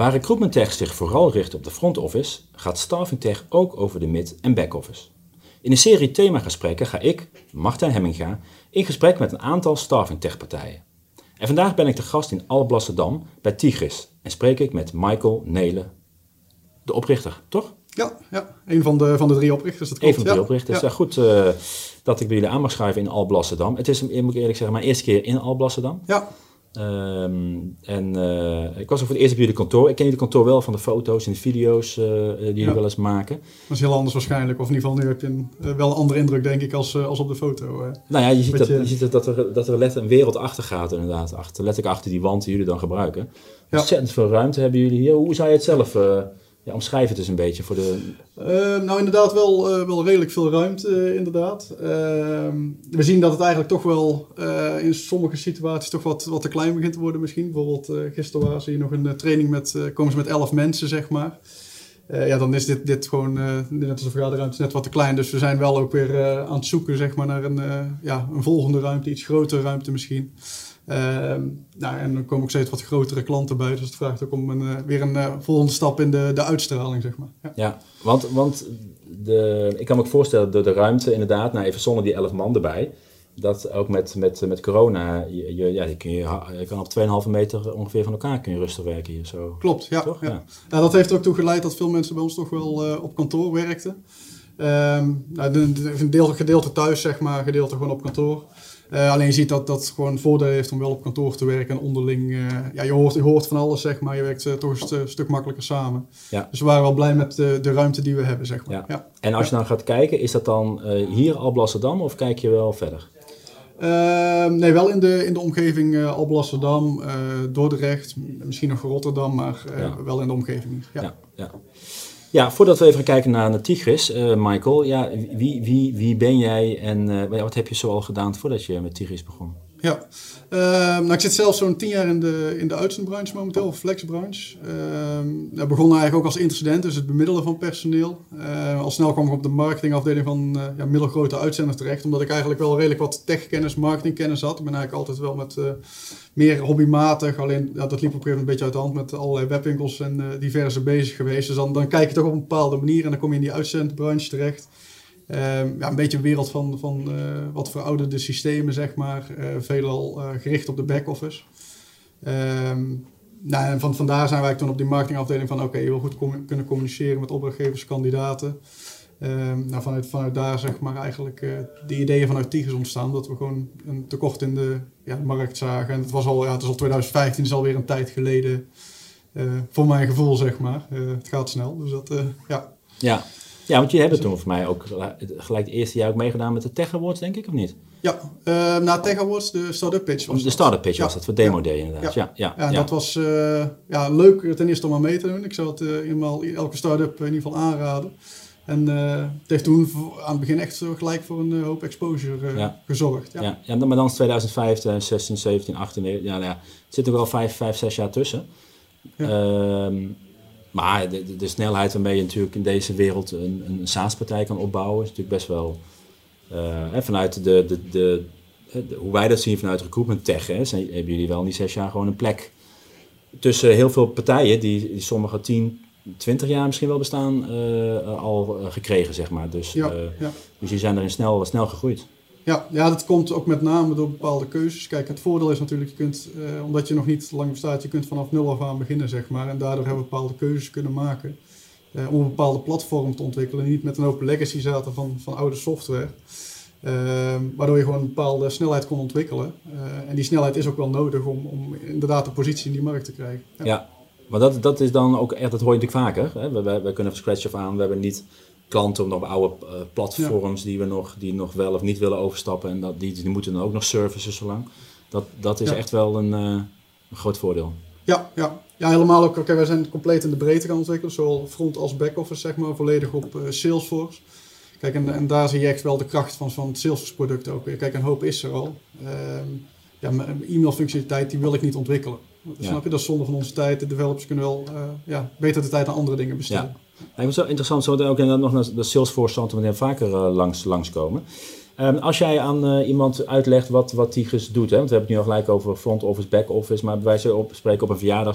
Waar Recruitment Tech zich vooral richt op de front office, gaat Staffing Tech ook over de mid- en back office. In een serie themagesprekken ga ik, Martijn Hemminga, in gesprek met een aantal Staffing Tech partijen. En vandaag ben ik de gast in Alblasserdam bij Tigris en spreek ik met Michael Nelen, de oprichter, toch? Ja, ja. een van de, van de drie oprichters. Dat Een van de drie ja. oprichters. Ja. Ja, goed eh, dat ik bij jullie aan mag schuiven in Alblasserdam. Het is, ik moet eerlijk zeggen, mijn eerste keer in Alblasserdam. Ja, Ehm, en eh, ik was ook voor het eerst op jullie kantoor. Ik ken jullie kantoor wel van de foto's en de video's eh, die jullie Ja. wel eens maken. dat is heel anders waarschijnlijk. Of in ieder geval nu heb je een, eh, wel een andere indruk, denk ik, als, eh, als op de foto. eh. Nou ja, je ziet, dat, je- je ziet dat, er, dat er letterlijk een wereld achter gaat inderdaad. Achter, letterlijk achter die wand die jullie dan gebruiken. Ja. Ontzettend veel ruimte hebben jullie hier. Hoe zou je het zelf eh ja, omschrijven het eens een beetje voor de... Eh, nou, inderdaad wel, eh, wel redelijk veel ruimte, eh, inderdaad. Ehm, we zien dat het eigenlijk toch wel eh, in sommige situaties toch wat, wat te klein begint te worden misschien. Bijvoorbeeld gisteren was hier nog een training met, komen ze met elf mensen, zeg maar. Ja, dan is dit, dit gewoon, net als de vergaderruimte, net wat te klein. Dus we zijn wel ook weer aan het zoeken, zeg maar, naar een, ja, een volgende ruimte, iets grotere ruimte misschien. Ehm, nou, en dan komen ook steeds wat grotere klanten bij. Dus het vraagt ook om een, eh, weer een eh, volgende stap in de, de uitstraling, zeg maar. Ja. Ja, want, want de, ik kan me ook voorstellen dat de ruimte inderdaad, nou even zonder die elf man erbij, dat ook met, met, met corona, je, je, ja, je, kun je, je kan op 2,5 meter ongeveer van elkaar kun je rustig werken hier zo. Klopt, ja. Ja. Ja. Ja, dat heeft er ook toe geleid dat veel mensen bij ons toch wel eh, op kantoor werkten. Ehm nou, de- de- een deel, gedeelte thuis, zeg maar, gedeelte gewoon op kantoor. Eh, alleen je ziet dat dat gewoon voordeel heeft om wel op kantoor te werken en onderling. eh, ja, je hoort, je hoort van alles, zeg maar. Je werkt eh, toch een stu- stuk makkelijker samen. Ja. Dus we waren wel blij met de, de ruimte die we hebben, zeg maar. Ja. Ja. En als je dan gaat kijken, is dat dan hier Alblasserdam of kijk je wel verder? Ehm, nee, wel in de, in de omgeving eh Alblasserdam, Dordrecht, misschien nog Rotterdam, maar Ja. wel in de omgeving. Ja. Ja, ja. voordat we even gaan kijken naar de Tigris, eh, Michael. Ja, wie, wie, wie ben jij en eh, wat heb je zoal gedaan voordat je met Tigris begon? Ja, Ehm, nou, ik zit zelf zo'n tien jaar in de, in de uitzendbranche momenteel, of flexbranche. Ehm dat begon eigenlijk ook als interstudent, dus het bemiddelen van personeel. Eh, al snel kwam ik op de marketingafdeling van eh, ja, middelgrote uitzenders terecht, omdat ik eigenlijk wel redelijk wat techkennis, marketingkennis had. Ik ben eigenlijk altijd wel met eh, meer hobbymatig, alleen ja, dat liep op een een beetje uit de hand met allerlei webwinkels en eh, diverse bezig geweest. Dus dan, dan kijk je toch op een bepaalde manier en dan kom je in die uitzendbranche terecht. Ehm, ja, een beetje een wereld van, van eh, wat verouderde systemen, zeg maar. Eh, veelal eh, gericht op de back-office. Ehm, nou, en van, vandaar zijn wij toen op die marketingafdeling van... oké, je wil goed kunnen communiceren met opdrachtgevers, kandidaten. Ehm, nou, vanuit, vanuit daar zeg maar eigenlijk de ideeën vanuit Tigers ontstaan. Dat we gewoon een tekort in de ja, markt zagen. En het was al, ja, het is al 2015, is alweer een tijd geleden. voor mijn gevoel, zeg maar. Het gaat snel, dus dat, ja. Ja. Ja, want jullie hebben toen voor mij ook gelijk- het eerste jaar ook meegedaan met de Tech Awards, denk ik, of niet? Ja, uh, na Tech Awards, de Start-up Pitch was de. Startup Pitch Ja. was dat, voor Demo Day inderdaad. Ja, ja, Ja, dat was eh, ja, leuk ten eerste om aan mee te doen. Ik zou het eh, eenmaal elke start-up in ieder geval aanraden. En eh, het heeft toen aan het begin echt zo gelijk voor een eh, hoop exposure eh, Ja. gezorgd. Ja. Ja. Ja, maar dan is 2015, 16, 17, 18, ja, nou ja, het zit er wel vijf, vijf, zes jaar tussen. Ja. Ehm, maar de, de, snelheid waarmee je natuurlijk in deze wereld een, een SaaS-partij kan opbouwen, is natuurlijk best wel eh, hè, vanuit de, de, de, hoe wij dat zien vanuit recruitment tech, hè, zijn, hebben jullie wel in die zes jaar gewoon een plek tussen heel veel partijen, die, die sommige 10, 20 jaar misschien wel bestaan, eh, al eh, gekregen, zeg maar. Dus, Ja, eh, ja. dus die zijn erin snel, snel gegroeid. Ja, ja, dat komt ook met name door bepaalde keuzes. Kijk, het voordeel is natuurlijk, je kunt, eh, omdat je nog niet lang bestaat, je kunt vanaf nul af aan beginnen, zeg maar. En daardoor hebben we bepaalde keuzes kunnen maken eh, om een bepaalde platform te ontwikkelen. Niet met een open legacy zaten van, van oude software. Ehm, waardoor je gewoon een bepaalde snelheid kon ontwikkelen. Eh, en die snelheid is ook wel nodig om, om inderdaad de positie in die markt te krijgen. Ja. Ja, maar dat, dat is dan ook echt, dat hoor je natuurlijk vaker. Hè? We, we, we kunnen van scratch af aan, we hebben niet klanten op nog oude eh, platforms die we nog, die nog wel of niet willen overstappen. En dat, die, die moeten dan ook nog services zolang. Dat, dat is Ja. echt wel een, eh, een groot voordeel. Ja, ja. ja, helemaal ook. Wij zijn compleet in de breedte gaan ontwikkelen, zowel front als back-office, zeg maar, volledig op eh, Salesforce. Kijk, en, en daar zie je echt wel de kracht van, van het Salesforce-product ook weer. Kijk, een hoop is er al. Ehm, ja, mijn e-mail-functionaliteit die wil ik niet ontwikkelen. Ja. Snap je? Dat is zonde van onze tijd. De developers kunnen wel ja, beter de tijd aan andere dingen besteden. Ja, het is wel interessant, zo ook inderdaad nog naar de Salesforce stand meteen vaker eh, langs, langskomen. Ehm, als jij aan eh, iemand uitlegt wat, wat Tigris doet, hè, want we hebben het nu al gelijk over front office, back office, maar wijze op spreken op een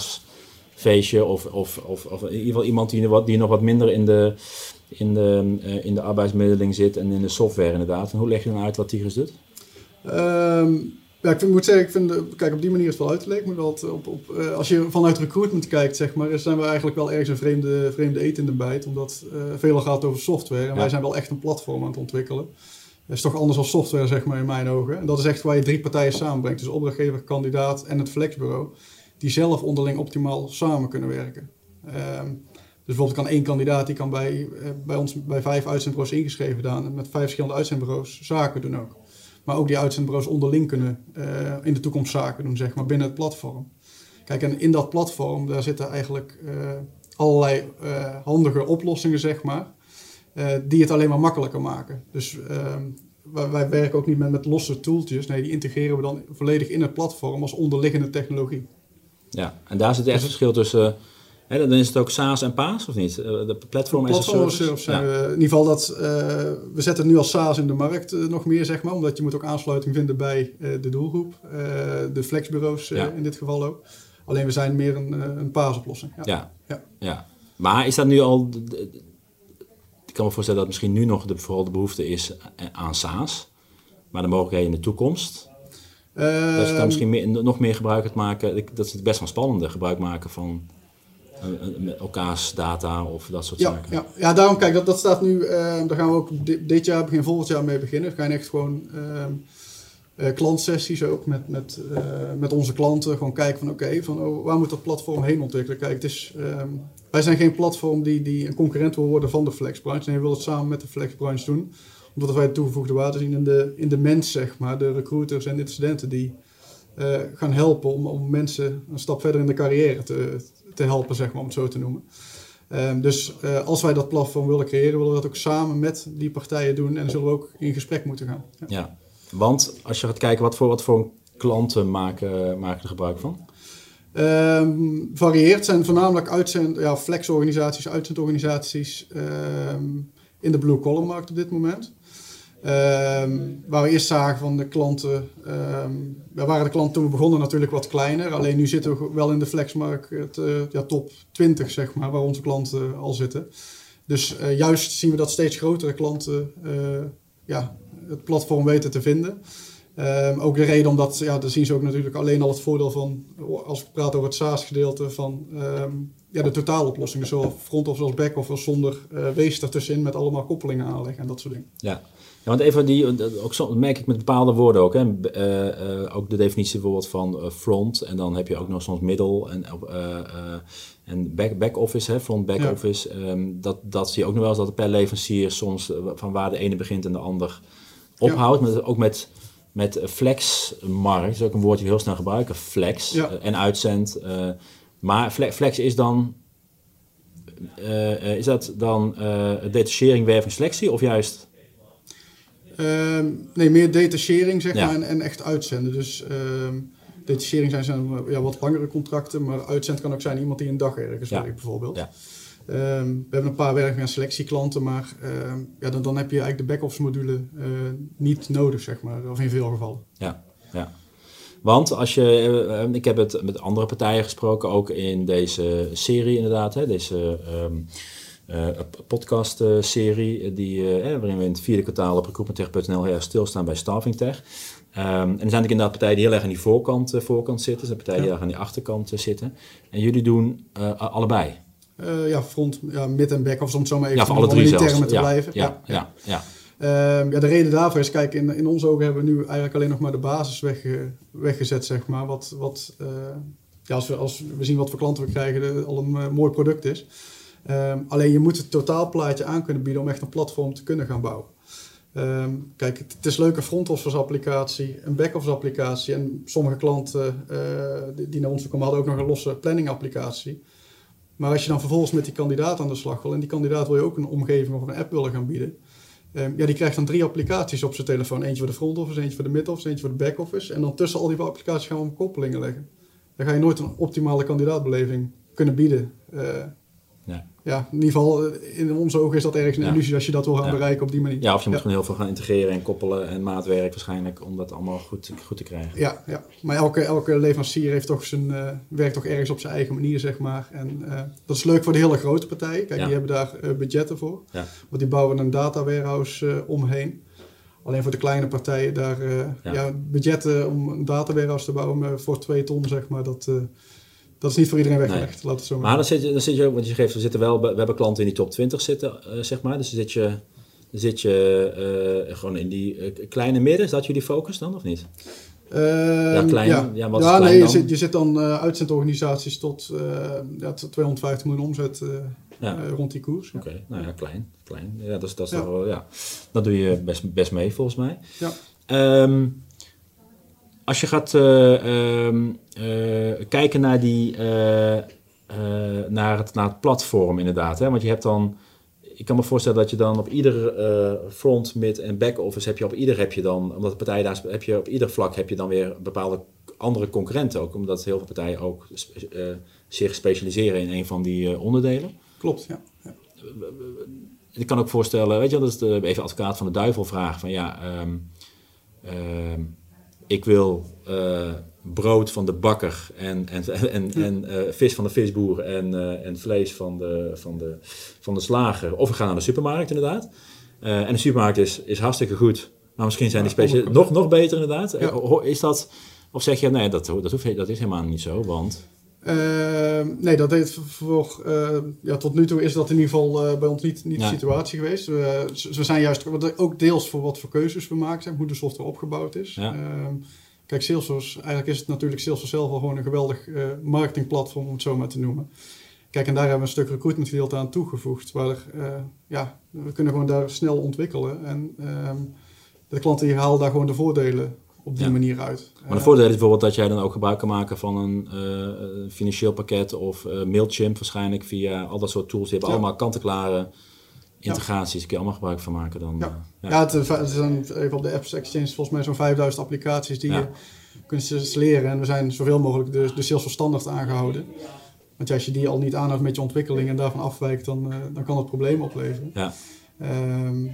feestje of, of, of, of in ieder geval iemand die, wat, die nog wat minder in de, in, de, uh, in de arbeidsmiddeling zit en in de software inderdaad. En hoe leg je dan uit wat Tigris doet? Um, ja, ik vind, moet zeggen, ik vind, kijk, op die manier is het wel uit te leggen. Maar wel op, op, uh, als je vanuit recruitment kijkt, zeg maar, zijn we eigenlijk wel ergens een vreemde, vreemde eten in de bijt. Omdat uh, veel gaat over software. En ja. wij zijn wel echt een platform aan het ontwikkelen. Dat is toch anders dan software, zeg maar, in mijn ogen. En dat is echt waar je drie partijen samenbrengt. Dus opdrachtgever, kandidaat en het flexbureau. Die zelf onderling optimaal samen kunnen werken. Um, dus bijvoorbeeld kan één kandidaat, die kan bij, bij ons bij vijf uitzendbureaus ingeschreven staan. En met vijf verschillende uitzendbureaus zaken doen ook. Maar ook die uitzendbureaus onderling kunnen uh, in de toekomst zaken doen, zeg maar, binnen het platform. Kijk, en in dat platform, daar zitten eigenlijk uh, allerlei uh, handige oplossingen, zeg maar, die het alleen maar makkelijker maken. Dus ehm, wij, werken ook niet met, met losse tooltjes. Nee, die integreren we dan volledig in het platform als onderliggende technologie. Ja, en daar zit echt dus, verschil tussen He, dan is het ook SaaS en PaaS, of niet? De platform as a service? Zijn ja. we, in ieder geval dat, uh, we zetten het nu als SaaS in de markt uh, nog meer, zeg maar. Omdat je moet ook aansluiting vinden bij uh, de doelgroep. de flexbureaus ja. in dit geval ook. Alleen we zijn meer een, een PaaS-oplossing. Ja. Ja. ja. ja. Maar is dat nu al... ik kan me voorstellen dat misschien nu nog de, vooral de behoefte is aan SaaS. Maar de mogelijkheden in de toekomst... dat je dan misschien meer, nog meer gebruik gaat maken. Dat is het best wel spannende gebruik maken van met elkaars data of dat soort ja, zaken. Ja, ja, daarom kijk, dat, dat staat nu, uh, daar gaan we ook dit, dit, jaar, begin volgend jaar mee beginnen. We gaan echt gewoon uh, uh, klantsessies ook met, met, met onze klanten. Gewoon kijken van oké, van oh, waar moet dat platform heen ontwikkelen? Kijk, het is, um, wij zijn geen platform die, die een concurrent wil worden van de flexbranche. Nee, we willen het samen met de flexbranche doen. Omdat wij de toegevoegde waarde zien in de, in de mens, zeg maar. De recruiters en de studenten die gaan helpen om, om mensen een stap verder in de carrière te, te helpen, zeg maar, om het zo te noemen. Um, dus uh, als wij dat platform willen creëren, willen we dat ook samen met die partijen doen en zullen we ook in gesprek moeten gaan. Ja, ja. want als je gaat kijken, wat voor, wat voor klanten maken, maken er gebruik van? Um, varieert, zijn voornamelijk uitzend, ja, flexorganisaties, uitzendorganisaties um, in de blue collar markt op dit moment. Um, waar we eerst zagen van de klanten, um, waren de klanten toen we begonnen natuurlijk wat kleiner. Alleen nu zitten we wel in de flexmarkt, uh, ja, top 20 zeg maar, waar onze klanten al zitten. Dus uh, juist zien we dat steeds grotere klanten uh, ja, het platform weten te vinden. Um, ook de reden omdat, ja, daar zien ze ook natuurlijk alleen al het voordeel van, als we praten over het SaaS-gedeelte, van ja, de totaaloplossingen, zowel front-office als back-office, zonder wees ertussenin met allemaal koppelingen aanleggen en dat soort dingen. Ja, want even die, ook zo, merk ik met bepaalde woorden ook. Hè. Uh, uh, ook de definitie bijvoorbeeld van uh, front. En dan heb je ook nog soms middel en, en back, back office, hè, front back ja. office. Um, dat, dat zie je ook nog wel eens dat per leverancier soms van waar de ene begint en de ander ophoudt. Ja. Met, ook met, met flexmarkt, dat is ook een woord die we heel snel gebruiken. Flex ja. en uitzend. maar flex is dan... is dat dan detachering, werving, selectie of juist... Uh, nee, meer detachering zeg ja. maar en, en, echt uitzenden. Dus uh, detachering zijn, zijn ja, wat langere contracten, maar uitzend kan ook zijn iemand die een dag ergens ja. werkt bijvoorbeeld. Ja. Um, we hebben een paar werken aan selectieklanten, maar ja, dan, dan heb je eigenlijk de back-office module eh, niet nodig, zeg maar, of in veel gevallen. Ja, ja. Want als je, ik heb het met andere partijen gesproken, ook in deze serie inderdaad, hè, deze um, uh, podcast-serie, uh, die, uh, waarin we in het vierde kwartaal op recruitmenttech.nl heel erg stilstaan bij Staffing Tech. Um, en er zijn inderdaad partijen die heel erg aan die voorkant, voorkant zitten, er zijn partijen ja. die heel erg aan die achterkant zitten. En jullie doen allebei. ja, front, ja, mid en back, of soms zo maar even ja, alle drie zelfs. termen te ja, blijven. Ja, ja, ja. Um, ja, de reden daarvoor is, kijk, in, in onze ogen hebben we nu eigenlijk alleen nog maar de basis wegge, weggezet, zeg maar. Wat, wat ja, als, we, als we zien wat voor klanten we krijgen, de, al een mooi product is. Um, alleen je moet het totaalplaatje aan kunnen bieden om echt een platform te kunnen gaan bouwen. Um, kijk, het, is leuk een front-office applicatie, een back-office applicatie. En sommige klanten uh, die, naar ons komen hadden ook nog een losse planning applicatie. Maar als je dan vervolgens met die kandidaat aan de slag wil en die kandidaat wil je ook een omgeving of een app willen gaan bieden. Um, ja, die krijgt dan drie applicaties op zijn telefoon. Eentje voor de front office, eentje voor de mid office, eentje voor de back office. En dan tussen al die applicaties gaan we koppelingen leggen. Dan ga je nooit een optimale kandidaatbeleving kunnen bieden. Nee. Ja, in ieder geval eh, in onze ogen is dat ergens een Ja. illusie als je dat wil gaan Ja. bereiken op die manier. Ja, of je moet gewoon heel veel gaan integreren en koppelen en maatwerk waarschijnlijk om dat allemaal goed, goed te krijgen. Ja, ja. maar elke, elke leverancier heeft toch zijn, eh, werkt toch ergens op zijn eigen manier, zeg maar. En eh, dat is leuk voor de hele grote partijen. Kijk, die hebben daar budgetten voor. Ja. Want die bouwen een data warehouse eh, omheen. Alleen voor de kleine partijen daar, Ja. budgetten om een data warehouse te bouwen voor twee ton, zeg maar, dat, dat is niet voor iedereen weggelegd. Laat het zo maar. Maar dan zit je, dan zit je ook, want je geeft, we zitten wel, we hebben klanten in die top 20 zitten, eh, zeg maar. Dus dan zit je, dan zit je eh, gewoon in die eh, kleine midden. Is dat jullie focus dan of niet? Ehm, klein. Ja, Ja, wat is ja klein nee, je dan? zit, je zit dan uitzendorganisaties tot, ja, tot 250 miljoen omzet Ja. rond die koers. Ja. Oké, nou ja, klein. klein. Ja, dat is, dat is Ja. wel, ja. Dat doe je best, best mee volgens mij. Ja. Ehm, als je gaat eh, ehm, eh, kijken naar, die, eh, eh, naar, het, naar het platform inderdaad. Hè? Want je hebt dan... Ik kan me voorstellen dat je dan op ieder eh, front, mid en back office heb je op ieder heb je dan, omdat de partijen daar heb je op ieder vlak heb je dan weer bepaalde andere concurrenten ook, omdat heel veel partijen ook eh, zich specialiseren in een van die eh, onderdelen. Klopt, ja. ja. Ik kan ook voorstellen, weet je, dat is de, even advocaat van de duivel vragen van ja, ehm, ehm, ik wil eh, brood van de bakker en, en, en, en eh, vis van de visboer en, eh, en vlees van de, van, de, van de slager. Of we gaan naar de supermarkt inderdaad. Eh, en de supermarkt is, is hartstikke goed, maar misschien zijn die specialisten nog, nog beter inderdaad. Ja. Is dat, of zeg je nee, dat, dat, hoeft, dat is helemaal niet zo, want... Ehm, nee, dat heeft voor, ja, tot nu toe is dat in ieder geval bij ons niet, niet Ja. de situatie geweest. We, we zijn juist wat- ook deels voor wat voor keuzes we maken, hoe de software opgebouwd is. Ja. Kijk, Salesforce, eigenlijk is het natuurlijk Salesforce zelf al gewoon een geweldig eh, marketingplatform, om het zo maar te noemen. Kijk, en daar hebben we een stuk recruitment gedeelte aan toegevoegd. Waar er, eh, ja, we kunnen gewoon daar snel ontwikkelen. En ehm, de klanten die halen daar gewoon de voordelen op die Ja. manier uit. Maar de voordeel is bijvoorbeeld dat jij dan ook gebruik kan maken van een eh, financieel pakket of Mailchimp waarschijnlijk via al dat soort tools. Die hebben Ja. allemaal kant-en-klare integraties. Kun je allemaal gebruik van maken dan. Ja. eh, Ja, het, het zijn even op de Apps Exchange volgens mij zo'n 5000 applicaties die je kunt installeren. En we zijn zoveel mogelijk de, de standaard aangehouden. Want ja, als je die al niet aanhoudt met je ontwikkeling en daarvan afwijkt, dan, eh, dan kan dat problemen opleveren. Ja. Ehm,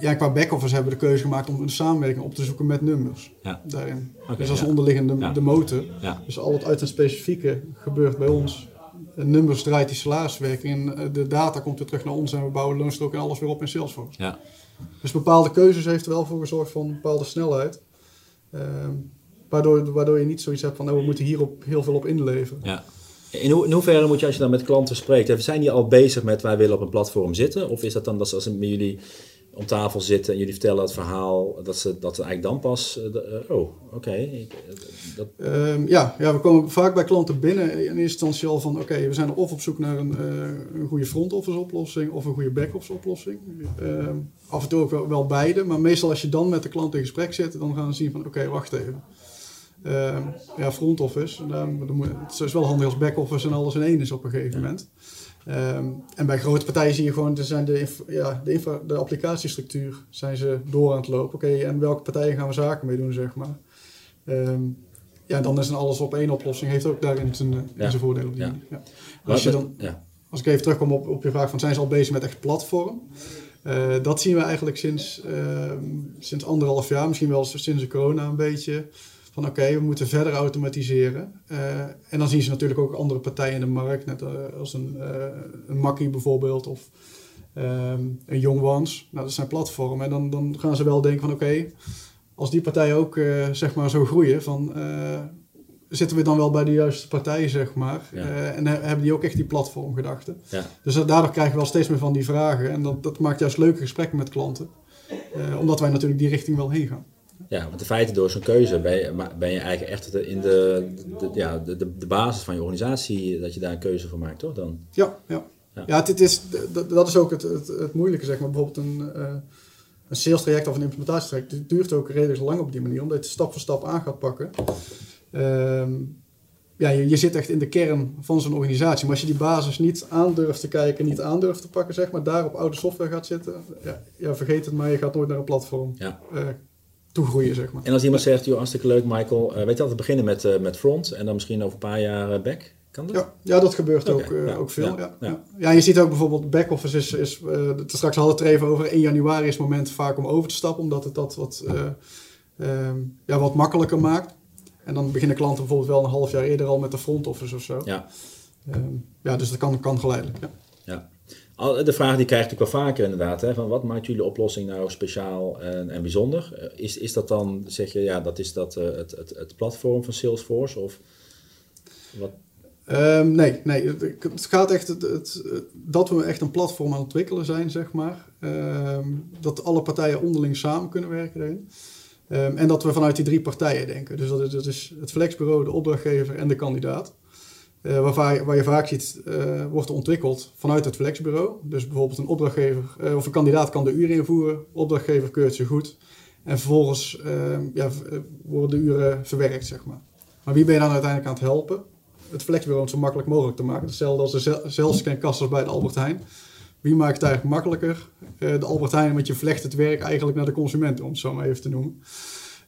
ja, qua back-office hebben we de keuze gemaakt om een samenwerking op te zoeken met nummers Ja. daarin. Dus als ja. onderliggende de motor. Ja. Dus al het uit het specifieke gebeurt bij ons. De nummers draait die salariswerking en eh, de data komt weer terug naar ons en we bouwen loonstrook en alles weer op in Salesforce. Ja. Dus bepaalde keuzes heeft er wel voor gezorgd van een bepaalde snelheid. Ehm, waardoor, waardoor je niet zoiets hebt van, nou, we moeten hier op, heel veel op inleveren. ja. In, hoe, in hoeverre moet je als je dan met klanten spreekt, zijn die al bezig met wij willen op een platform zitten? Of is dat dan dat ze als jullie om tafel zitten en jullie vertellen het verhaal, dat ze, dat eigenlijk dan pas, eh, eh, oh, oké. eh, dat- Ehm, ja, ja, we komen vaak bij klanten binnen in eerste instantie al van, oké, we zijn of op zoek naar een, een goede front office oplossing of een goede back office oplossing. Ehm, af en toe ook wel, wel beide, maar meestal als je dan met de klant in gesprek zit, dan gaan ze zien van, oké, wacht even. Ehm, ja, front office, dan moet- het is wel handig als back office en alles in één is op een gegeven moment. Ehm, en bij grote partijen zie je gewoon, er zijn de, ja, de, infra, de applicatiestructuur zijn ze door aan het lopen. Oké, en welke partijen gaan we zaken mee doen, zeg maar. Ehm, ja, dan is een alles op één oplossing, heeft ook daarin zijn, eh, Ja. zijn voordelen. Ja. Ja. Als, je dan, ja. als ik even terugkom op, op je vraag van zijn ze al bezig met echt platform? Eh, dat zien we eigenlijk sinds, ehm, sinds anderhalf jaar, misschien wel sinds de corona een beetje. Van oké, we moeten verder automatiseren. Eh, en dan zien ze natuurlijk ook andere partijen in de markt, net eh, als een, eh een Makkie bijvoorbeeld of ehm, een Young Ones. Nou, dat zijn platformen. En dan, dan gaan ze wel denken van oké, als die partijen ook eh, zeg maar zo groeien, van, zitten we dan wel bij de juiste partijen, zeg maar. Ja. En he- hebben die ook echt die platformgedachte. Ja. Dus da- daardoor krijgen we wel steeds meer van die vragen. En dat, dat maakt juist leuke gesprekken met klanten. Omdat wij natuurlijk die richting wel heen gaan. Ja, want in feite door zo'n keuze ben je, ben je eigenlijk echt in de, de, ja, de, de, de basis van je organisatie, dat je daar een keuze voor maakt, toch dan? Ja, ja. Ja. ja. dit is, dat, is ook het, het, het moeilijke, zeg maar. Bijvoorbeeld een, eh, een sales traject of een implementatietraject. Duurt ook redelijk lang op die manier, omdat je het stap voor stap aan gaat pakken. Ehm, ja, je, je zit echt in de kern van zo'n organisatie. Maar als je die basis niet aandurft te kijken, niet aandurft te pakken, zeg maar, daar op oude software gaat zitten, ja, ja vergeet het maar, je gaat nooit naar een platform Ja. eh, toegroeien, zeg maar. En als iemand zegt, joh, hartstikke leuk Michael, eh, weet je altijd beginnen met, eh, met front en dan misschien over een paar jaar eh, back? Kan dat? Ja, ja dat gebeurt ook, ja, ook veel. ja, Ja, ja. je ziet ook bijvoorbeeld back-office is, is eh, straks hadden we het er even over, 1 januari is het moment vaak om over te stappen, omdat het dat wat, eh, ehm, ja, wat makkelijker maakt. En dan beginnen klanten bijvoorbeeld wel een half jaar eerder al met de front office of zo. Ja. Ehm, ja, dus dat kan, kan geleidelijk. Ja. De vraag die krijg ik wel vaker inderdaad. Hè, van wat maakt jullie oplossing nou speciaal en, en bijzonder? Eh, Is, is dat dan, zeg je, ja, dat is dat eh, het, het, het platform van Salesforce? Of wat? Ehm, nee, nee, het, gaat echt het, dat we echt een platform aan het ontwikkelen zijn, zeg maar. Ehm, dat alle partijen onderling samen kunnen werken daarin. Ehm, en dat we vanuit die drie partijen denken. Dus dat is, dat is het flexbureau, de opdrachtgever en de kandidaat. Eh, waar, waar je vaak ziet, eh, wordt ontwikkeld vanuit het flexbureau. Dus bijvoorbeeld een opdrachtgever eh, of een kandidaat kan de uren invoeren, opdrachtgever keurt ze goed. En vervolgens ehm, ja, worden de uren verwerkt, zeg maar. Maar wie ben je dan uiteindelijk aan het helpen? Het flexbureau zo makkelijk mogelijk te maken. Hetzelfde als de zel- zelfscankassers bij de Albert Heijn. Wie maakt het eigenlijk makkelijker? De Albert Heijn, want je vlecht het werk eigenlijk naar de consument, om het zo maar even te noemen.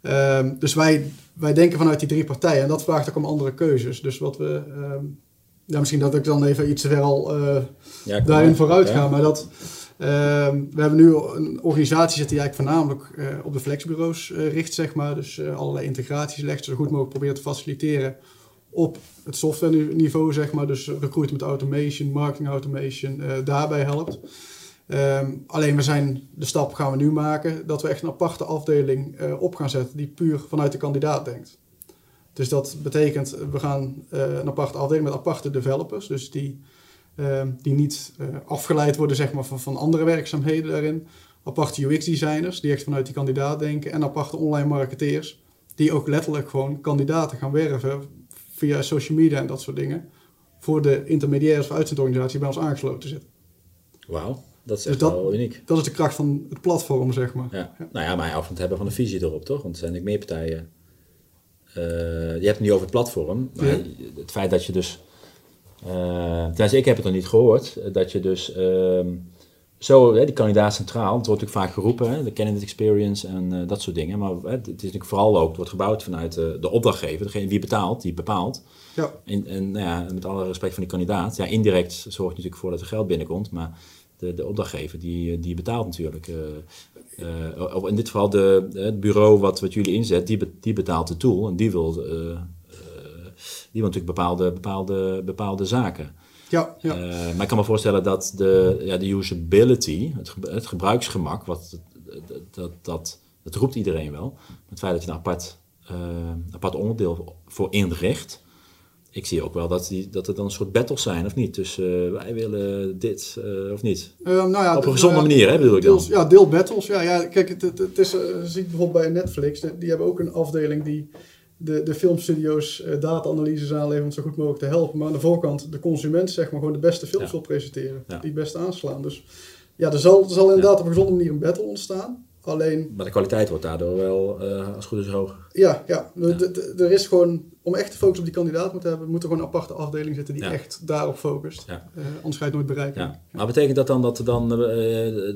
Ehm, dus wij, wij denken vanuit die drie partijen en dat vraagt ook om andere keuzes. Dus wat we, ehm, ja, misschien dat ik dan even iets te ver al eh, Ja, daarin vooruit Ja. ga. Maar dat, ehm, we hebben nu een organisatie zitten die eigenlijk voornamelijk eh, op de flexbureaus eh, richt, zeg maar. Dus allerlei integraties legt, zo goed mogelijk probeert te faciliteren op het software niveau, zeg maar. Dus recruitment automation, marketing automation, daarbij helpt. Ehm, alleen we zijn, de stap gaan we nu maken, dat we echt een aparte afdeling eh, op gaan zetten die puur vanuit de kandidaat denkt. Dus dat betekent, we gaan eh, een aparte afdeling met aparte developers, dus die, ehm, die niet eh, afgeleid worden zeg maar, van, van andere werkzaamheden daarin. Aparte UX-designers die echt vanuit die kandidaat denken en aparte online marketeers die ook letterlijk gewoon kandidaten gaan werven via social media en dat soort dingen voor de intermediairs of uitzendorganisaties die bij ons aangesloten zitten. Wauw, dat is Dus dat- wel uniek. Dat is de kracht van het platform, zeg maar. Ja. Nou ja, maar hebben van een visie erop, toch? Want er zijn natuurlijk meer partijen. Eh, je hebt het nu over het platform. Maar Ja. het feit dat je dus... tenminste, ik heb het nog niet gehoord. eh, Dat je dus ehm, zo, hè, die kandidaat centraal. Het wordt natuurlijk vaak geroepen, hè, de candidate experience en eh, dat soort dingen. Maar hè, het is natuurlijk vooral ook, het wordt gebouwd vanuit de opdrachtgever. Degene die betaalt, die bepaalt. Ja, En, en nou ja, met alle respect van die kandidaat. Ja, indirect zorgt natuurlijk voor dat er geld binnenkomt. Maar de, de opdrachtgever, die, die betaalt natuurlijk. eh, eh, of in dit geval de, het bureau wat, wat jullie inzet, die, be- die betaalt de tool. En die wil, eh, die wil natuurlijk bepaalde, bepaalde, bepaalde zaken. ja, ja. Maar ik kan me voorstellen dat de, ja, de usability, het, ge- het gebruiksgemak, wat, dat, dat, dat, dat roept iedereen wel. Het feit dat je een apart, apart onderdeel voor inricht. Ik zie ook wel dat, die, dat er dan een soort battles zijn, of niet? Dus eh, wij willen dit, eh, of niet? Ehm, nou ja, Op een gezonde ja, manier, hè, bedoel ik dan? deels- ja, deel battles. Ja, ja kijk, het, het, het is, eh, je ziet bijvoorbeeld bij Netflix, die hebben ook een afdeling die de, de filmstudio's eh, data-analyses aanleveren om zo goed mogelijk te helpen. Maar aan de voorkant de consument, zeg maar, gewoon de beste films Ja. wil presenteren. Ja. Die het beste aanslaan. Dus ja, er zal, er zal inderdaad op een gezonde manier een battle ontstaan. Alleen, Maar de kwaliteit wordt daardoor wel, eh, als het goed is, hoger. ja, ja, er is gewoon, om echt te focussen op die kandidaat moet hebben, moet er gewoon een aparte afdeling zitten die Ja. echt daarop focust. Ja. Anders ga je het nooit bereiken. Ja. Maar betekent dat dan dat er dan, eh,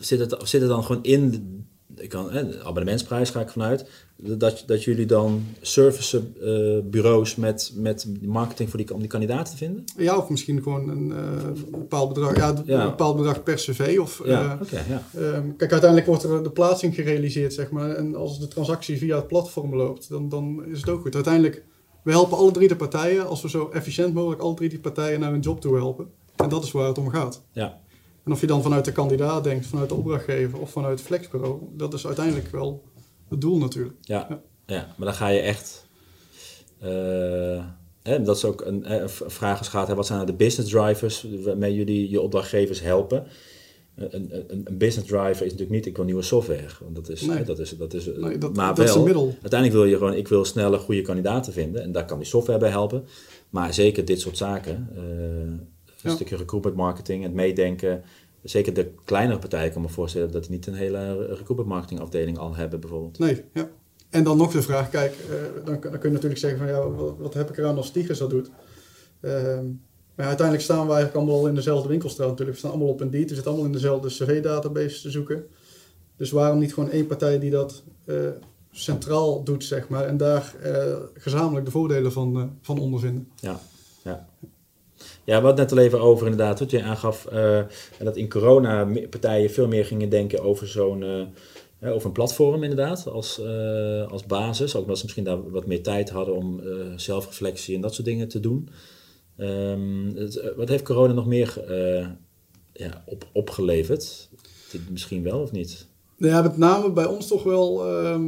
zit, het, zit het dan gewoon in, de- ik kan, eh, de abonnementsprijs ga ik vanuit, dat, dat jullie dan servicebureaus met, met marketing voor die, om die kandidaten te vinden? Ja, of misschien gewoon een eh, bepaald bedrag, ja, een bepaald bedrag per cv. Of, Ja, eh, ja. ehm, kijk, uiteindelijk wordt er de plaatsing gerealiseerd, zeg maar. En als de transactie via het platform loopt, dan, dan is het ook goed. Uiteindelijk, we helpen alle drie de partijen, als we zo efficiënt mogelijk alle drie die partijen naar hun job toe helpen. En dat is waar het om gaat. ja. En of je dan vanuit de kandidaat denkt, vanuit de opdrachtgever of vanuit het flexbureau, dat is uiteindelijk wel het doel natuurlijk. Ja, Ja. ja. maar dan ga je echt. eh, hè, dat is ook een, eh, een v- vraag als gaat: hè, wat zijn nou de business drivers waarmee jullie je opdrachtgevers helpen? Een, een, een- een business driver is natuurlijk niet: ik wil nieuwe software. Want dat is, Nee. dat is, dat is Nee, dat, maar dat is wel, een middel. Uiteindelijk wil je gewoon: ik wil snelle, goede kandidaten vinden. En daar kan die software bij helpen. Maar zeker dit soort zaken, eh, een stukje recruitment marketing, het meedenken. Zeker de kleinere partijen, kan me voorstellen dat die niet een hele recruitment marketing afdeling al hebben, bijvoorbeeld. Nee, ja. En dan nog de vraag, kijk, eh, dan, kun- dan kun je natuurlijk zeggen van ja, wat, wat heb ik eraan als Tigers dat doet? Ehm, maar uiteindelijk staan we eigenlijk allemaal al in dezelfde winkelstraat natuurlijk. We staan allemaal op Indeed, we zitten allemaal in dezelfde cv-database te zoeken. Dus waarom niet gewoon één partij die dat eh, centraal doet, zeg maar, en daar eh, gezamenlijk de voordelen van, van ondervinden? Ja. ja. Ja, we hadden net al even over inderdaad, wat je aangaf, uh, dat in corona partijen veel meer gingen denken over zo'n uh, over een platform inderdaad, als, als basis. Ook omdat ze misschien daar wat meer tijd hadden om zelfreflectie en dat soort dingen te doen. Het, wat heeft corona nog meer ja, op, opgeleverd? Misschien wel of niet? Nou ja, met name bij ons toch wel ja,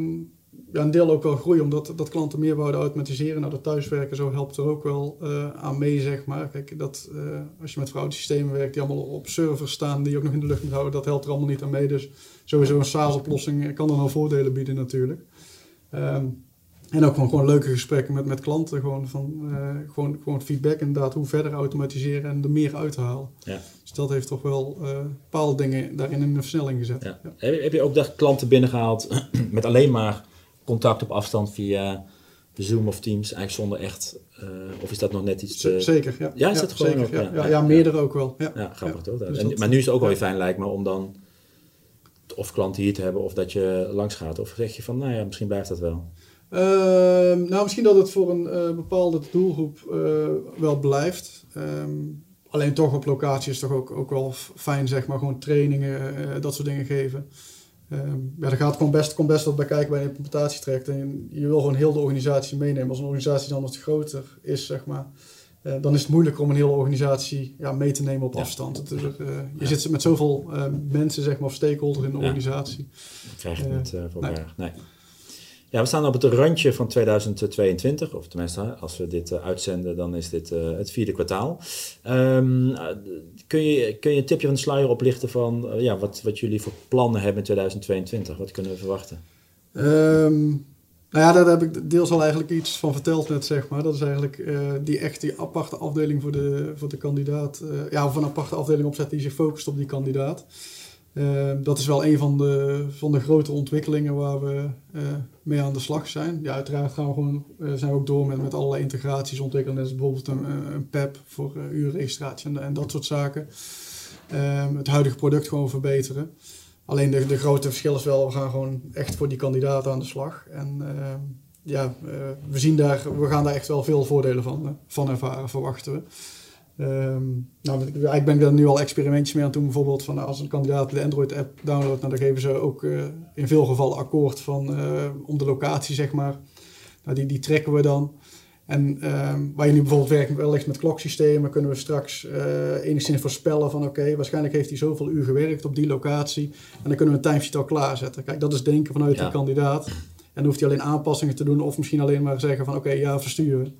een deel ook wel groei, omdat dat klanten meer wouden automatiseren. Nou, dat thuiswerken zo helpt er ook wel uh, aan mee, zeg maar. Kijk, dat, uh, als je met systemen werkt die allemaal op servers staan, die je ook nog in de lucht moet houden, dat helpt er allemaal niet aan mee. Dus sowieso een SaaS-oplossing kan dan al voordelen bieden natuurlijk. Um, en ook gewoon, gewoon leuke gesprekken met, met klanten. Gewoon, van, uh, gewoon, gewoon feedback inderdaad. Hoe verder automatiseren en er meer uithalen. Ja. Dus dat heeft toch wel uh, bepaalde dingen daarin in een versnelling gezet. Ja. Ja. Heb, je ook dat klanten binnengehaald met alleen maar contact op afstand via Zoom of Teams? Eigenlijk zonder echt... Uh, of is dat nog net iets... Te... Zeker, ja. Ja, is dat gewoon zeker, ook? Ja, ja, ja, meerdere ook wel. Ja, ja grappig toch? Dus en, maar nu is het ook wel weer fijn lijkt me om dan... Of klanten hier te hebben of dat je langs gaat. Of zeg je van, nou ja, misschien blijft dat wel. Uh, nou, misschien dat het voor een uh, bepaalde doelgroep uh, wel blijft. Um, alleen toch op locatie is toch ook, ook wel fijn, zeg maar, gewoon trainingen, dat soort dingen geven. Um, ja, er gaat gewoon best, komt best wat bij kijken bij een implementatietraject. En je wil gewoon heel de organisatie meenemen. Als een organisatie dan wat groter is, zeg maar, dan is het moeilijker om een hele organisatie ja, mee te nemen op ja. afstand. Het, je ja. zit met zoveel mensen, zeg maar, of stakeholders in de organisatie. Dat krijg je niet voor elkaar. Nee. nee. Ja, we staan op het randje van 2022, of tenminste, als we dit uh, uitzenden, dan is dit uh, het vierde kwartaal. Um, kun, je, kun je een tipje van de sluier oplichten van ja, wat, wat jullie voor plannen hebben in 2022? Wat kunnen we verwachten? Um, nou ja, daar heb ik deels al eigenlijk iets van verteld net, zeg maar. Dat is eigenlijk die echt die aparte afdeling voor de, voor de kandidaat. ja, of een aparte afdeling opzetten die zich focust op die kandidaat. Uh, dat is wel een van de, van de grote ontwikkelingen waar we uh, mee aan de slag zijn. Uiteraard gaan we gewoon, uh, zijn we ook door met, met allerlei integraties ontwikkelen. Bijvoorbeeld een, PEP voor uurregistratie en, en, dat soort zaken. Ehm, het huidige product gewoon verbeteren. Alleen de, de grote verschil is wel, we gaan gewoon echt voor die kandidaten aan de slag. En ehm, ja, we, zien daar, we gaan daar echt wel veel voordelen van, van ervaren, verwachten we. Um, nou, ik ben daar nu al experimentjes mee aan doen. Bijvoorbeeld van als een kandidaat de Android-app downloadt, nou, dan geven ze ook uh, in veel gevallen akkoord van uh, om de locatie, zeg maar. Nou, die, die trekken we dan. En um, waar je nu bijvoorbeeld werkt wellicht met kloksystemen, kunnen we straks uh, enigszins voorspellen van oké, okay, waarschijnlijk heeft hij zoveel uur gewerkt op die locatie. En dan kunnen we een timesheet al klaarzetten. Kijk, dat is denken vanuit ja. de kandidaat. En dan hoeft hij alleen aanpassingen te doen of misschien alleen maar zeggen van oké, okay, ja, versturen.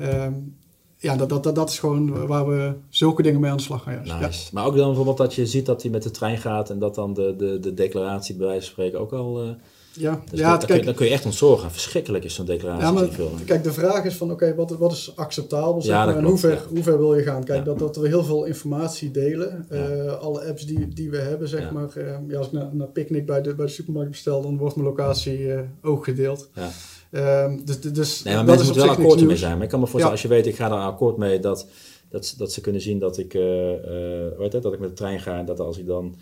Um, ja, dat, dat, dat, dat is gewoon waar we zulke dingen mee aan de slag gaan. Juist. Nice. Ja. Maar ook dan bijvoorbeeld dat je ziet dat hij met de trein gaat en dat dan de, de, de declaratie bij wijze van spreken ook al... Uh, ja, dus ja dat, kijk, dan kun je echt ontzorgen. Verschrikkelijk is zo'n declaratie. Ja, maar, kijk, de vraag is van oké, okay, wat, wat is acceptabel? Zeg ja, maar, en hoe ver, hoe ver wil je gaan? Kijk, dat, dat we heel veel informatie delen. Uh, alle apps die, die we hebben, zeg maar. Uh, ja, als ik naar, naar Picnic bij de, bij de supermarkt bestel, dan wordt mijn locatie ook gedeeld. Ja. Um, dus, dus nee, maar mensen moeten wel akkoord mee zijn. Maar ik kan me voorstellen, als je weet, ik ga daar akkoord mee, dat, dat, dat ze kunnen zien dat ik, uh, uh, weet het, dat ik met de trein ga. En dat als ik dan,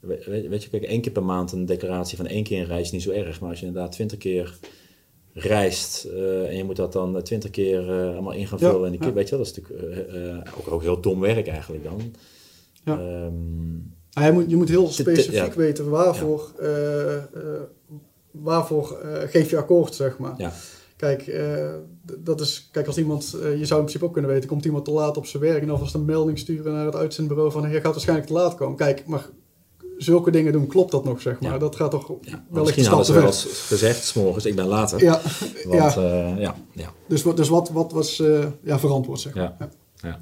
weet, weet je, kijk, één keer per maand een declaratie van één keer een reis is niet zo erg. Maar als je inderdaad twintig keer reist uh, en je moet dat dan twintig keer allemaal in gaan vullen. Ja, en die keer, ja. weet je wel, dat is natuurlijk ook, ook heel dom werk eigenlijk dan. Ja. Um, ah, je, moet, je moet heel specifiek weten waarvoor waarvoor uh, geef je akkoord, zeg maar. Ja. Kijk, uh, dat is, kijk, als iemand, uh, je zou in principe ook kunnen weten, komt iemand te laat op zijn werk en alvast een melding sturen naar het uitzendbureau van, je gaat waarschijnlijk te laat komen. Kijk, maar zulke dingen doen, klopt dat nog, zeg maar. Ja. Dat gaat toch ja, wel Misschien hadden ze wel gezegd, s'morgens, ik ben later. Ja. Want, ja. ja, ja. Dus, dus wat, wat was ja, verantwoord, zeg maar. Ja. ja.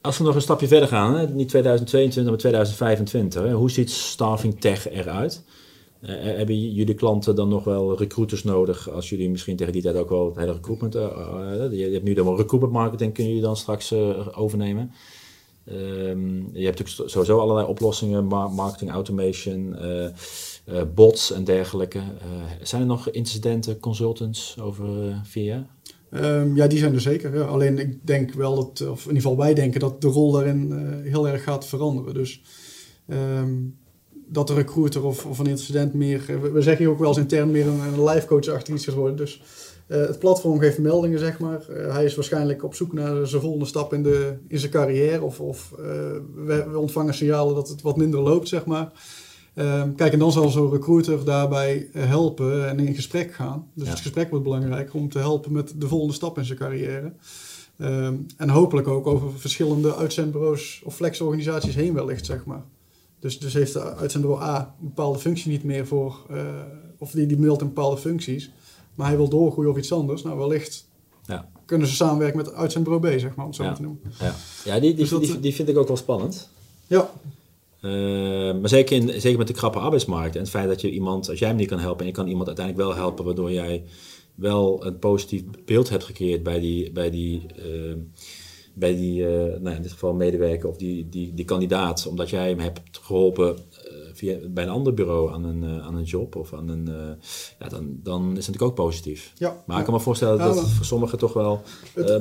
Als we nog een stapje verder gaan, hè, niet 2022, maar 2025. Hè, hoe ziet Staffing Tech eruit? Uh, hebben jullie klanten dan nog wel recruiters nodig als jullie misschien tegen die tijd ook wel het hele recruitment, uh, je hebt nu dan wel recruitment marketing, kun je dan straks overnemen. Um, je hebt natuurlijk sowieso allerlei oplossingen, marketing automation, bots en dergelijke. zijn er nog incidenten, consultants over vier jaar? Um, ja, die zijn er zeker. Ja. Alleen ik denk wel dat, of in ieder geval wij denken dat de rol daarin heel erg gaat veranderen. Dus um, dat de recruiter of, of een incident meer... We, we zeggen hier ook wel eens intern meer een, een life coach achter iets gaat worden. Dus het platform geeft meldingen, zeg maar. hij is waarschijnlijk op zoek naar zijn volgende stap in, de, in zijn carrière. Of, of we, we, ontvangen signalen dat het wat minder loopt, zeg maar. Ehm, kijk, en dan zal zo'n recruiter daarbij helpen en in gesprek gaan. Dus het gesprek wordt belangrijk om te helpen met de volgende stap in zijn carrière. Ehm, en hopelijk ook over verschillende uitzendbureaus of flexorganisaties heen wellicht, zeg maar. Dus, dus heeft de uitzendbureau A een bepaalde functie niet meer voor, uh, of die, die meldt een bepaalde functies, maar hij wil doorgroeien of iets anders. Nou, wellicht ja. kunnen ze samenwerken met uitzendbureau B, zeg maar, om het zo ja. te noemen. Ja, ja die, die, dus die, die, vind ik ook wel spannend. Ja. Uh, maar zeker, in, zeker met de krappe arbeidsmarkt en het feit dat je iemand, als jij hem niet kan helpen en je kan iemand uiteindelijk wel helpen, waardoor jij wel een positief beeld hebt gecreëerd bij die, bij die, uh, bij die uh, nou in dit geval medewerker of die, die, die kandidaat, omdat jij hem hebt geholpen via, bij een ander bureau aan een, uh, aan een job of aan een. Ja, dan, dan is het natuurlijk ook positief. Ja, maar ik kan me voorstellen dat voor sommigen toch wel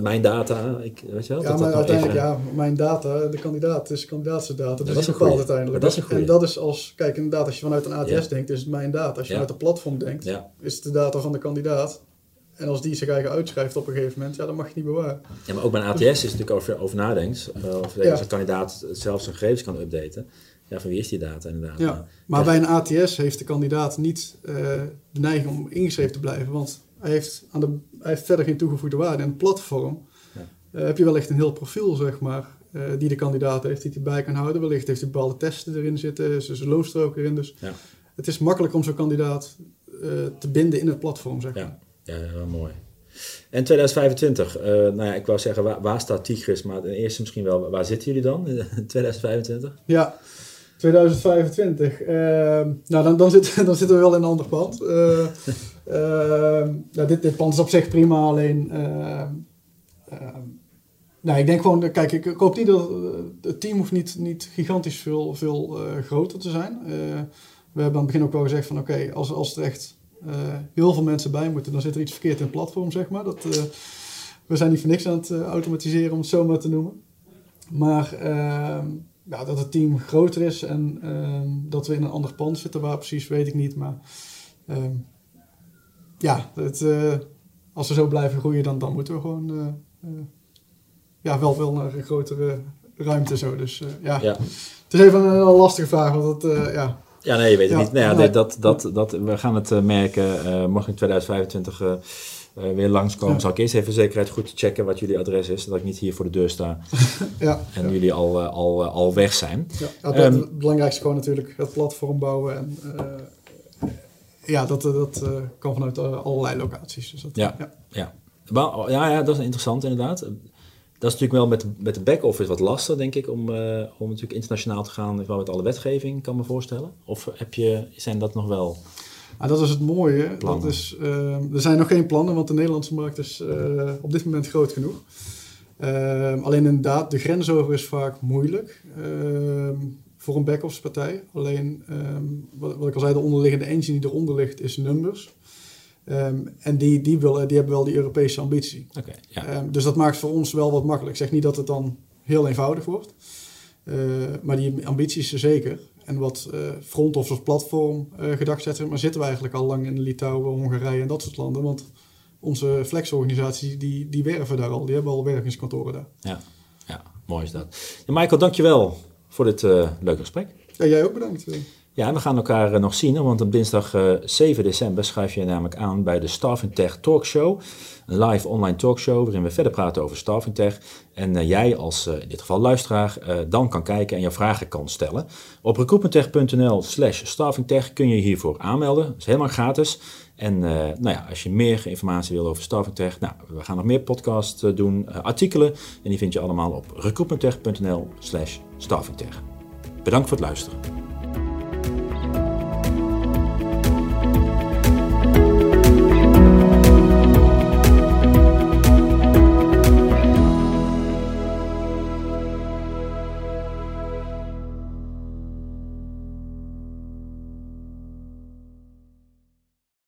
mijn data. Ik, weet je wel, ja, dat maar dat uiteindelijk, even, ja, mijn data, de kandidaat is kandidaatse data. Dus dat is goeie. uiteindelijk. Dat is en dat is als, kijk, inderdaad, als je vanuit een ATS denkt, is het mijn data. Als je vanuit een platform denkt, is het de data van de kandidaat. En als die zich eigen uitschrijft op een gegeven moment, ja, dan mag je niet bewaren. Ja, maar ook bij een ATS is het natuurlijk over, over nadenkt. Uh, of Ja. als een kandidaat zelf zijn gegevens kan updaten. Ja, van wie is die data inderdaad? Ja. Maar bij een ATS heeft de kandidaat niet eh, de neiging om ingeschreven te blijven. Want hij heeft, aan de, hij heeft verder geen toegevoegde waarde. En het platform Ja. eh, heb je wellicht een heel profiel, zeg maar, eh, die de kandidaat heeft, die hij bij kan houden. Wellicht heeft hij bepaalde testen erin zitten, zijn loonstrook erin. Dus Ja. het is makkelijk om zo'n kandidaat eh, te binden in het platform, zeg maar. Ja, mooi. En 2025, eh, nou ja, ik wou zeggen, waar, waar staat Tigris? Maar ten eerste misschien wel, waar zitten jullie dan in 2025? Ja, 2025. Ehm, nou, dan, dan, zit, dan zitten we wel in een ander pand. Eh, ehm, nou, dit, dit pand is op zich prima, alleen... ehm, nou, ik denk gewoon, kijk, ik, ik hoop niet dat... eh, het team hoeft niet, niet gigantisch veel, veel eh, groter te zijn. Eh, we hebben aan het begin ook wel gezegd van, oké, als, als er echt eh, heel veel mensen bij moeten, dan zit er iets verkeerd in het platform, zeg maar. Dat, eh, we zijn niet voor niks aan het eh, automatiseren, om het zo maar te noemen. Maar ehm, ja, dat het team groter is en ehm, dat we in een ander pand zitten, waar precies weet ik niet. Maar ehm, ja, het, eh, als we zo blijven groeien, dan, dan moeten we gewoon eh, eh, ja, wel, wel naar een grotere ruimte zo. Dus eh, ja. Ja. het is even een lastige vraag, want dat, eh, ja, Ja, nee, je weet het Ja, niet. Nou ja, nee. dat, dat, dat, we gaan het eh, merken. eh mocht in 2025 eh, weer langskomen, Ja. zal ik eerst even zekerheid goed checken wat jullie adres is. Dat ik niet hier voor de deur sta ja, en jullie al, al, al weg zijn. Ja, het, Ehm, het belangrijkste is gewoon natuurlijk het platform bouwen. En, ja, dat, dat kan vanuit allerlei locaties. Dus dat, Ja. ja. Ja, ja, dat is interessant inderdaad. Dat is natuurlijk wel met, de- met de back-office wat lastig, denk ik, om, eh, om natuurlijk internationaal te gaan, wel met alle wetgeving, kan me voorstellen. Of heb je, zijn dat nog wel? Maar dat is het mooie. Plannen. Dat is, eh, er zijn nog geen plannen, want de Nederlandse markt is eh, op dit moment groot genoeg. Alleen inderdaad, de grens over is vaak moeilijk voor een back-office partij. Alleen, wat, wat ik al zei, de onderliggende engine die eronder ligt is Numbers. Eh, en die, die, willen, die hebben wel die Europese ambitie. Oké, ja. Eh, dus dat maakt voor ons wel wat makkelijk. Ik zeg niet dat het dan heel eenvoudig wordt. Eh, maar die ambitie is er zeker. En wat eh front of platform eh gedacht zetten, maar zitten we eigenlijk al lang in Litouwen, Hongarije en dat soort landen. Want onze flexorganisaties die, die werven daar al. Die hebben al wervingskantoren daar. Ja, ja mooi is dat. Ja, Michael, dankjewel voor dit leuke gesprek. Ja, jij ook bedankt. Eh. Ja, we gaan elkaar eh, nog zien, want op dinsdag eh, 7 december schuif je namelijk aan bij de Staffing Tech Talkshow. Een live online talkshow waarin we verder praten over Staffing Tech. En eh, jij als, eh, in dit geval luisteraar, eh, dan kan kijken en jouw vragen kan stellen. Op recruitmenttech.nl slash staffingtech kun je je hiervoor aanmelden. Dat is helemaal gratis. En eh, nou ja, als je meer informatie wil over Staffing Tech, nou, we gaan nog meer podcasts eh, doen, eh, artikelen. En die vind je allemaal op recruitmenttech.nl slash staffingtech. Bedankt voor het luisteren.